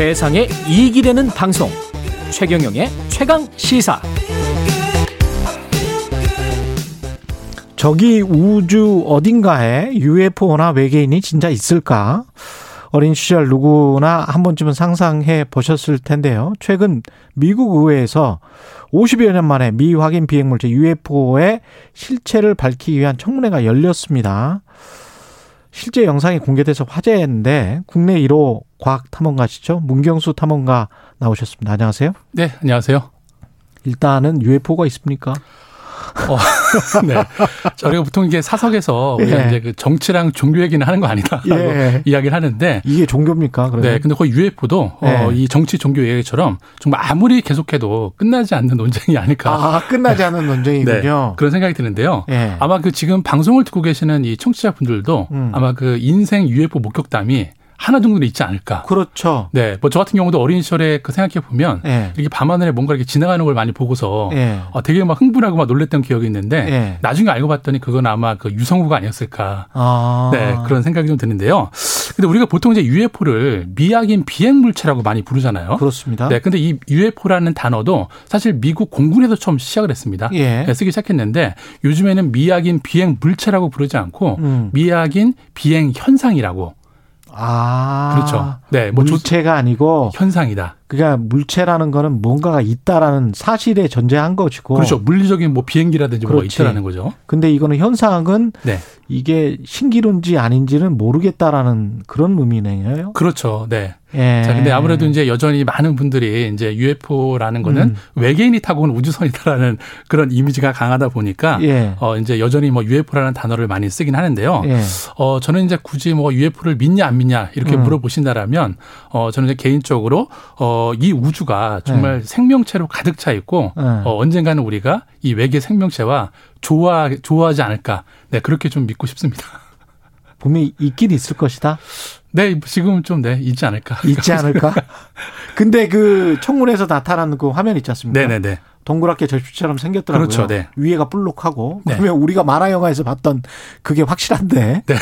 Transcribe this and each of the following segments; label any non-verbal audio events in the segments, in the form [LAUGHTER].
세상에 이익이 되는 방송 최경영의 최강 시사 저기 우주 어딘가에 UFO나 외계인이 진짜 있을까? 어린 시절 누구나 한 번쯤은 상상해 보셨을 텐데요. 최근 미국 의회에서 50여 년 만에 미확인 비행물체 UFO의 실체를 밝히기 위한 청문회가 열렸습니다. 실제 영상이 공개돼서 화제인데 국내 1호 과학 탐험가시죠? 문경수 탐험가 나오셨습니다. 안녕하세요. 네, 안녕하세요. 일단은 UFO가 있습니까? 어, [LAUGHS] 네. 저희가 보통 이게 사석에서 우리가 예. 이제 그 정치랑 종교 얘기는 하는 거 아니다라고 예. [LAUGHS] 이야기를 하는데 이게 종교입니까? 그러면? 네, 근데 거의 UFO도 예. 어, 이 정치 종교 얘기처럼 정말 아무리 계속해도 끝나지 않는 논쟁이 아닐까. 아, 끝나지 않은 논쟁이군요. 네, 그런 생각이 드는데요. 예. 아마 그 지금 방송을 듣고 계시는 이 청취자분들도 음. 아마 그 인생 UFO 목격담이 하나 정도는 있지 않을까. 그렇죠. 네, 뭐 저 같은 경우도 어린 시절에 그 생각해 보면 예. 이렇게 밤하늘에 뭔가 이렇게 지나가는 걸 많이 보고서 예. 어, 되게 막 흥분하고 막 놀랬던 기억이 있는데 예. 나중에 알고 봤더니 그건 아마 그 유성우가 아니었을까. 아. 네, 그런 생각이 좀 드는데요. 근데 우리가 보통 이제 UFO를 미확인 비행 물체라고 많이 부르잖아요. 그렇습니다. 네, 근데 이 UFO라는 단어도 사실 미국 공군에서 처음 시작을 했습니다. 예. 네, 쓰기 시작했는데 요즘에는 미확인 비행 물체라고 부르지 않고 음. 미확인 비행 현상이라고. 아. 그렇죠. 네, 뭐 조- 물체가 아니고 현상이다. 그러니까 물체라는 거는 뭔가가 있다라는 사실에 전제한 것이고. 그렇죠. 물리적인 뭐 비행기라든지 뭐가 그렇지. 있다라는 거죠. 근데 이거는 현상은 네. 이게 신기루인지 아닌지는 모르겠다라는 그런 의미네요. 그렇죠. 네. 예. 자, 근데 아무래도 이제 여전히 많은 분들이 이제 UFO라는 거는 음. 외계인이 타고 온 우주선이다라는 그런 이미지가 강하다 보니까 예. 어 이제 여전히 뭐 UFO라는 단어를 많이 쓰긴 하는데요. 예. 어 저는 이제 굳이 뭐 UFO를 믿냐 안 믿냐 이렇게 음. 물어보신다라면 어 저는 이제 개인적으로 어이 우주가 정말 생명체로 가득 차 있고 네. 어 언젠가는 우리가 이 외계 생명체와 좋아 좋아하지 않을까. 네, 그렇게 좀 믿고 싶습니다. 분명히 있긴 있을 것이다. 네, 지금 좀 네, 있지 않을까. 있지 않을까? [LAUGHS] 근데 그 청문회에서 나타나는 그 화면 있지 않습니까? 네, 네, 네. 동그랗게 절표처럼 생겼더라고요. 그렇죠, 네. 위에가 볼록하고 네. 그러면 우리가 만화 영화에서 봤던 그게 확실한데. 네. [LAUGHS]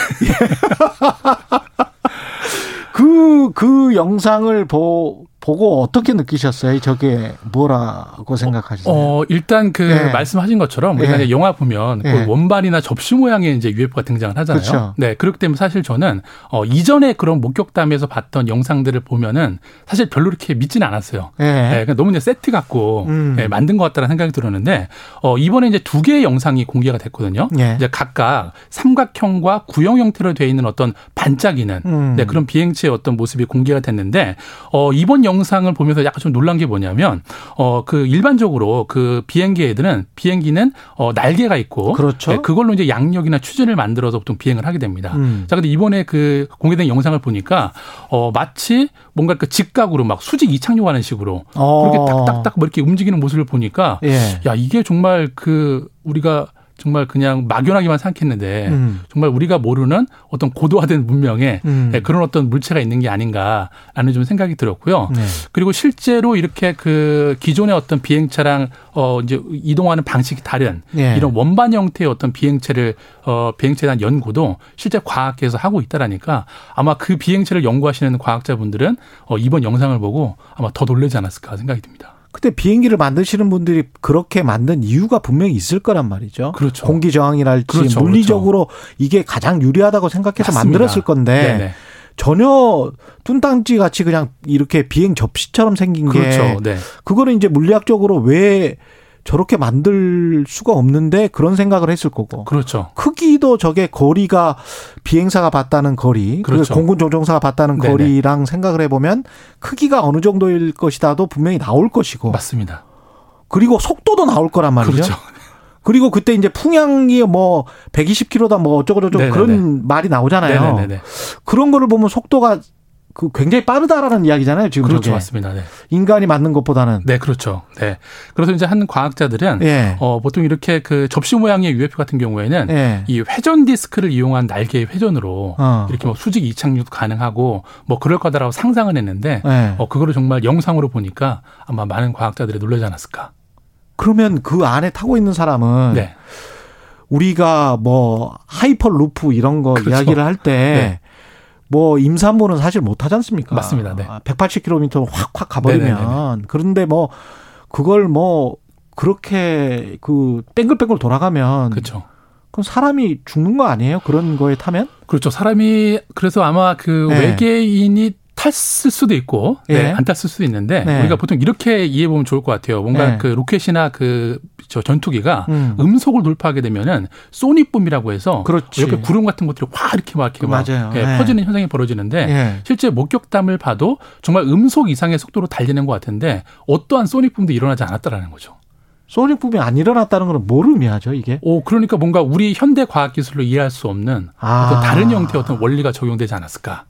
그, 그 영상을 보, 보고 어떻게 느끼셨어요? 저게 뭐라고 생각하시세요? 어, 일단 그 네. 말씀하신 것처럼 우리가 네. 영화 보면 네. 그 원반이나 접시 모양의 이제 UFO가 등장을 하잖아요. 그렇죠. 네. 그렇기 때문에 사실 저는 어, 이전에 그런 목격담에서 봤던 영상들을 보면은 사실 별로 그렇게 믿지는 않았어요. 예. 네, 그러니까 너무 이제 세트 같고 음. 네, 만든 것 같다는 생각이 들었는데 어, 이번에 이제 두 개의 영상이 공개가 됐거든요. 예. 이제 각각 삼각형과 구형 형태로 되어 있는 어떤 반짝이는 음. 네, 그런 비행체의 어떤 모습이 공개가 됐는데 어, 이번 영 상을 보면서 약간 좀 놀란 게 뭐냐면 어, 그 일반적으로 그 비행기 애들은 비행기는 어, 날개가 있고 그렇죠. 네, 그걸로 이제 양력이나 추진을 만들어서 보통 비행을 하게 됩니다. 음. 자, 근데 이번에 그 공개된 영상을 보니까 어, 마치 뭔가 그 직각으로 막 수직 이착륙하는 식으로 어. 그렇게 딱딱딱 뭐 이렇게 움직이는 모습을 보니까 예. 야 이게 정말 그 우리가 정말 그냥 막연하게만 생각했는데 음. 정말 우리가 모르는 어떤 고도화된 문명에 음. 네, 그런 어떤 물체가 있는 게 아닌가라는 좀 생각이 들었고요. 네. 그리고 실제로 이렇게 그 기존의 어떤 비행차랑 어 이제 이동하는 방식이 다른 예. 이런 원반 형태의 어떤 비행체를 어 비행체에 대한 연구도 실제 과학계에서 하고 있다라니까 아마 그 비행체를 연구하시는 과학자분들은 어 이번 영상을 보고 아마 더 놀라지 않았을까 생각이 듭니다. 근데 비행기를 만드시는 분들이 그렇게 만든 이유가 분명히 있을 거란 말이죠. 그렇죠. 공기 저항이랄지 그렇죠, 물리적으로 이게 가장 유리하다고 생각해서 맞습니다. 만들었을 건데 네네. 전혀 뚱땅지 같이 그냥 이렇게 비행 접시처럼 생긴 게 그렇죠. 네. 그거는 이제 물리학적으로 왜 저렇게 만들 수가 없는데 그런 생각을 했을 거고 그렇죠. 크기도 저게 거리가 비행사가 봤다는 거리, 그 그렇죠. 공군 조종사가 봤다는 네네. 거리랑 생각을 해보면 크기가 어느 정도일 것이다도 분명히 나올 것이고 맞습니다. 그리고 속도도 나올 거란 말이죠. 그렇죠. 그리고 그때 이제 풍향이 뭐 120km다 뭐 어쩌고저쩌고 네네네. 그런 말이 나오잖아요. 네네네. 그런 거를 보면 속도가 그 굉장히 빠르다라는 이야기잖아요. 지금 그렇죠. 저게. 맞습니다. 네. 인간이 맞는 것보다는. 네, 그렇죠. 네. 그래서 이제 한 과학자들은 예. 어, 보통 이렇게 그 접시 모양의 UFO 같은 경우에는 예. 이 회전 디스크를 이용한 날개의 회전으로 어. 이렇게 뭐 수직 이착륙도 가능하고 뭐 그럴 거다라고 상상은 했는데 예. 어, 그거를 정말 영상으로 보니까 아마 많은 과학자들이 놀라지 않았을까. 그러면 그 안에 타고 있는 사람은 네. 우리가 뭐 하이퍼 루프 이런 거 그렇죠. 이야기를 할때 네. 뭐 임산부는 사실 못 하지 않습니까? 맞습니다. 네. 180km 확확 가버리면 네네네네. 그런데 뭐 그걸 뭐 그렇게 그 뺑글뺑글 돌아가면 그렇죠. 그럼 사람이 죽는 거 아니에요? 그런 거에 타면? 그렇죠. 사람이 그래서 아마 그 네. 외계인이 탔을 수도 있고 예. 네, 안 탔을 수도 있는데 네. 우리가 보통 이렇게 이해해 보면 좋을 것 같아요. 뭔가 네. 그 로켓이나 그 저 전투기가 음. 음. 속을 돌파하게 되면은 소닉붐이라고 해서 그렇지. 이렇게 구름 같은 것들이 확 이렇게 막 이렇게 막. 예, 네. 퍼지는 현상이 벌어지는데 예. 실제 목격담을 봐도 정말 음속 이상의 속도로 달리는 것 같은데 어떠한 소닉붐도 일어나지 않았다라는 거죠. 소닉붐이 안 일어났다는 건뭘 의미하죠, 이게? 오, 그러니까 뭔가 우리 현대 과학 기술로 이해할 수 없는 아. 다른 형태의 어떤 원리가 적용되지 않았을까?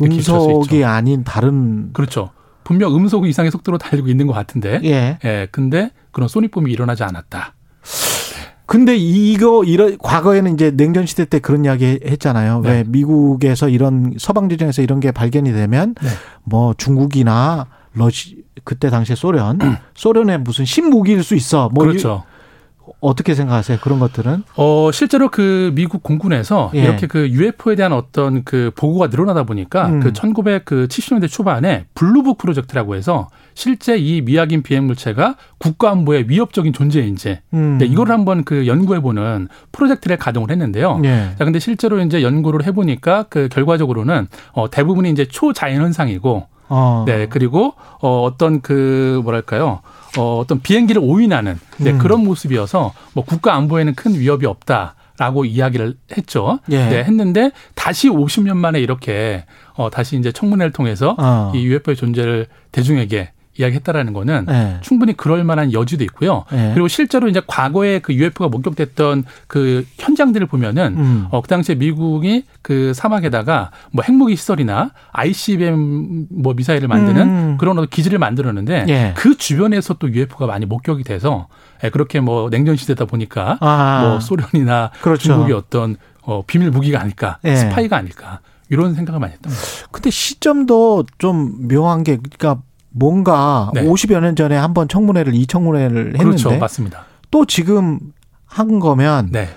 음속이 아닌 다른 그렇죠. 분명 음속 이상의 속도로 달리고 있는 것 같은데, 예. 예. 근데 그런 소닉붐이 일어나지 않았다. 근데 이거 이런 과거에는 이제 냉전 시대 때 그런 이야기 했잖아요. 네. 왜 미국에서 이런 서방 진영에서 이런 게 발견이 되면 네. 뭐 중국이나 러시 그때 당시에 소련 소련의 무슨 신무기일 수 있어. 뭐 그렇죠. 이- 어떻게 생각하세요? 그런 것들은? 어, 실제로 그 미국 공군에서 예. 이렇게 그 UFO에 대한 어떤 그 보고가 늘어나다 보니까 음. 그 1970년대 초반에 블루북 프로젝트라고 해서 실제 이 미확인 비행 물체가 국가 안보에 위협적인 존재인지 음. 네, 이걸 한번 그 연구해 보는 프로젝트를 가동을 했는데요. 예. 자, 근데 실제로 이제 연구를 해 보니까 그 결과적으로는 어, 대부분이 이제 초자연 현상이고, 어. 네, 그리고 어, 어떤 그 뭐랄까요, 어, 어떤 비행기를 오인하는 네, 음. 그런 모습이어서 뭐 국가 안보에는 큰 위협이 없다. 라고 이야기를 했죠. 예. 네, 했는데 다시 50년 만에 이렇게 어 다시 이제 청문회를 통해서 어. 이 UFO의 존재를 대중에게 이야기했다라는 거는 예. 충분히 그럴 만한 여지도 있고요. 예. 그리고 실제로 이제 과거에 그 UFO가 목격됐던 그 현장들을 보면은 음. 어, 그 당시에 미국이 그 사막에다가 뭐 핵무기 시설이나 ICBM 뭐 미사일을 만드는 음. 그런 기지를 만들었는데 예. 그 주변에서 또 UFO가 많이 목격이 돼서 예, 그렇게 뭐 냉전 시대다 보니까 아. 뭐 소련이나 그렇죠. 중국의 어떤 어, 비밀 무기가 아닐까, 예. 스파이가 아닐까 이런 생각을 많이 했던 거죠. 근데 시점도 좀 묘한 게 그러니까 뭔가 네. 50여 년 전에 한번 청문회를 이 청문회를 했는데 그렇죠, 맞습니다. 또 지금 한 거면 네.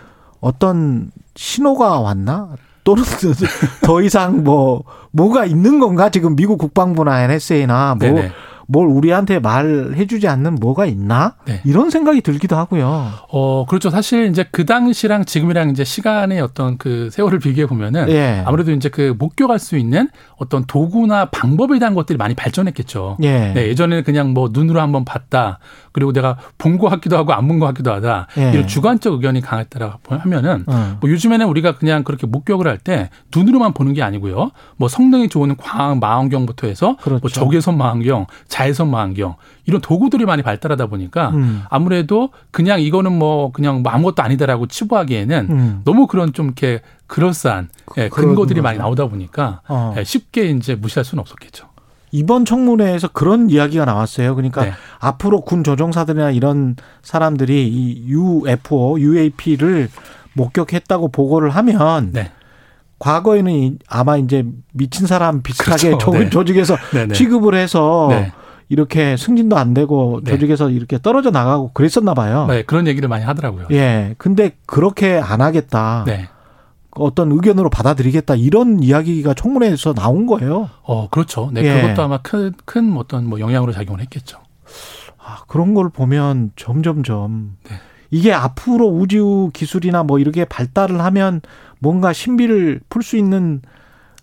어떤 신호가 왔나? 또는 [LAUGHS] 더 이상 뭐 뭐가 있는 건가? 지금 미국 국방부나 NSA나 뭐 네네. 뭘 우리한테 말해주지 않는 뭐가 있나? 네. 이런 생각이 들기도 하고요. 어, 그렇죠. 사실 이제 그 당시랑 지금이랑 이제 시간의 어떤 그 세월을 비교해 보면은 예. 아무래도 이제 그 목격할 수 있는 어떤 도구나 방법에 대한 것들이 많이 발전했겠죠. 예. 네, 예전에는 그냥 뭐 눈으로 한번 봤다. 그리고 내가 본 것 같기도 하고 안 본 것 같기도 하다. 예. 이런 주관적 의견이 강했다라고 하면은 어. 뭐 요즘에는 우리가 그냥 그렇게 목격을 할 때 눈으로만 보는 게 아니고요. 뭐 성능이 좋은 광 망원경부터 해서 그렇죠. 뭐 적외선 망원경, 자외선 망원경 이런 도구들이 많이 발달하다 보니까 음. 아무래도 그냥 이거는 뭐 그냥 뭐 아무것도 아니다라고 치부하기에는 음. 너무 그런 좀 이렇게 그럴싸한 예, 그런 근거들이. 많이 나오다 보니까 어. 예, 쉽게 이제 무시할 수는 없었겠죠. 이번 청문회에서 그런 이야기가 나왔어요. 그러니까 네. 앞으로 군 조종사들이나 이런 사람들이 이 UFO, UAP를 목격했다고 보고를 하면 네. 과거에는 이- 아마 이제 미친 사람 비슷하게 그렇죠. 조- 네. 조직에서 네네. 취급을 해서 네. 이렇게 승진도 안 되고 네. 조직에서 이렇게 떨어져 나가고 그랬었나 봐요. 네, 그런 얘기를 많이 하더라고요. 예. 근데 그렇게 안 하겠다. 네. 어떤 의견으로 받아들이겠다. 이런 이야기가 청문회에서 나온 거예요. 어, 그렇죠. 네, 예. 그것도 아마 큰, 큰 어떤 뭐 영향으로 작용을 했겠죠. 아, 그런 걸 보면 점점점 네. 이게 앞으로 우주 기술이나 뭐 이렇게 발달을 하면 뭔가 신비를 풀 수 있는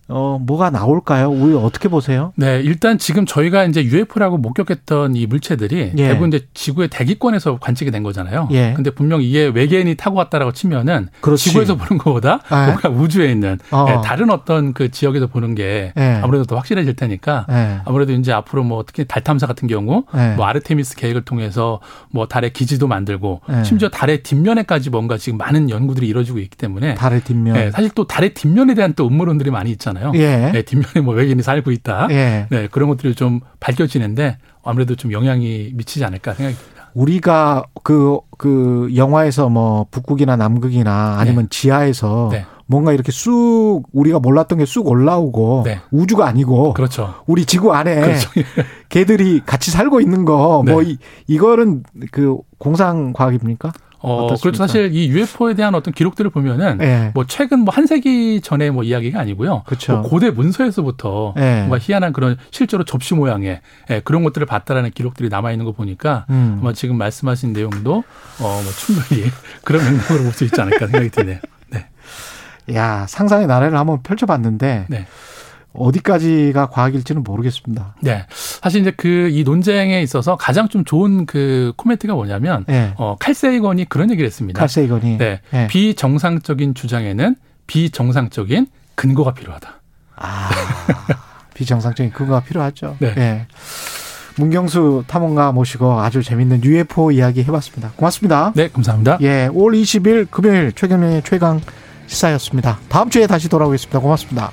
어 뭐가 나올까요? 우리 어떻게 보세요? 네, 일단 지금 저희가 이제 UFO라고 목격했던 이 물체들이 예. 대부분 이제 지구의 대기권에서 관측이 된 거잖아요. 예. 근데 분명 이게 외계인이 타고 왔다라고 치면은 그렇지. 지구에서 보는 것보다 예. 뭔가 우주에 있는 어. 예, 다른 어떤 그 지역에서 보는 게 예. 아무래도 더 확실해질 테니까 예. 아무래도 이제 앞으로 뭐 특히 달 탐사 같은 경우 예. 뭐 아르테미스 계획을 통해서 뭐 달의 기지도 만들고 예. 심지어 달의 뒷면에까지 뭔가 지금 많은 연구들이 이루어지고 있기 때문에 달의 뒷면. 예, 사실 또 달의 뒷면에 대한 또 음모론들이 많이 있잖아요. 예. 네, 뒷면에 뭐 외계인이 살고 있다. 예. 네, 그런 것들이 좀 밝혀지는데 아무래도 좀 영향이 미치지 않을까 생각이 듭니다. 우리가 그, 그 영화에서 뭐 북극이나 남극이나 아니면 지하에서 네. 뭔가 이렇게 쑥 우리가 몰랐던 게 쑥 올라오고 네. 우주가 아니고 그렇죠. 우리 지구 안에 그렇죠. [LAUGHS] 개들이 같이 살고 있는 거뭐 네. 이, 이거는 그 공상 과학입니까? 어, 어떻습니까? 그렇죠. 사실 이 UFO에 대한 어떤 기록들을 보면은 예. 뭐 최근 뭐 한 세기 전에 뭐 이야기가 아니고요. 그렇죠. 뭐 고대 문서에서부터 예. 뭔가 희한한 그런 실제로 접시 모양의 예, 그런 것들을 봤다라는 기록들이 남아 있는 거 보니까 음. 아마 지금 말씀하신 내용도 어 뭐 충분히 [LAUGHS] 그런 맥락으로 볼 수 있지 않을까 생각이 드네요. 네. 야, 상상의 나래를 한번 펼쳐봤는데 네. 어디까지가 과학일지는 모르겠습니다. 네. 사실 이제 그 이 논쟁에 있어서 가장 좀 좋은 그 코멘트가 뭐냐면 예. 어 칼세이건이 그런 얘기를 했습니다. 칼세이건이 네. 예. 비정상적인 주장에는 비정상적인 근거가 필요하다. 아, [LAUGHS] 비정상적인 근거가 필요하죠. 네. 예. 문경수 탐험가 모시고 아주 재밌는 UFO 이야기 해봤습니다. 고맙습니다. 네, 감사합니다. 예, 5월 20일 금요일 최경련의 최강 시사였습니다. 다음 주에 다시 돌아오겠습니다. 고맙습니다.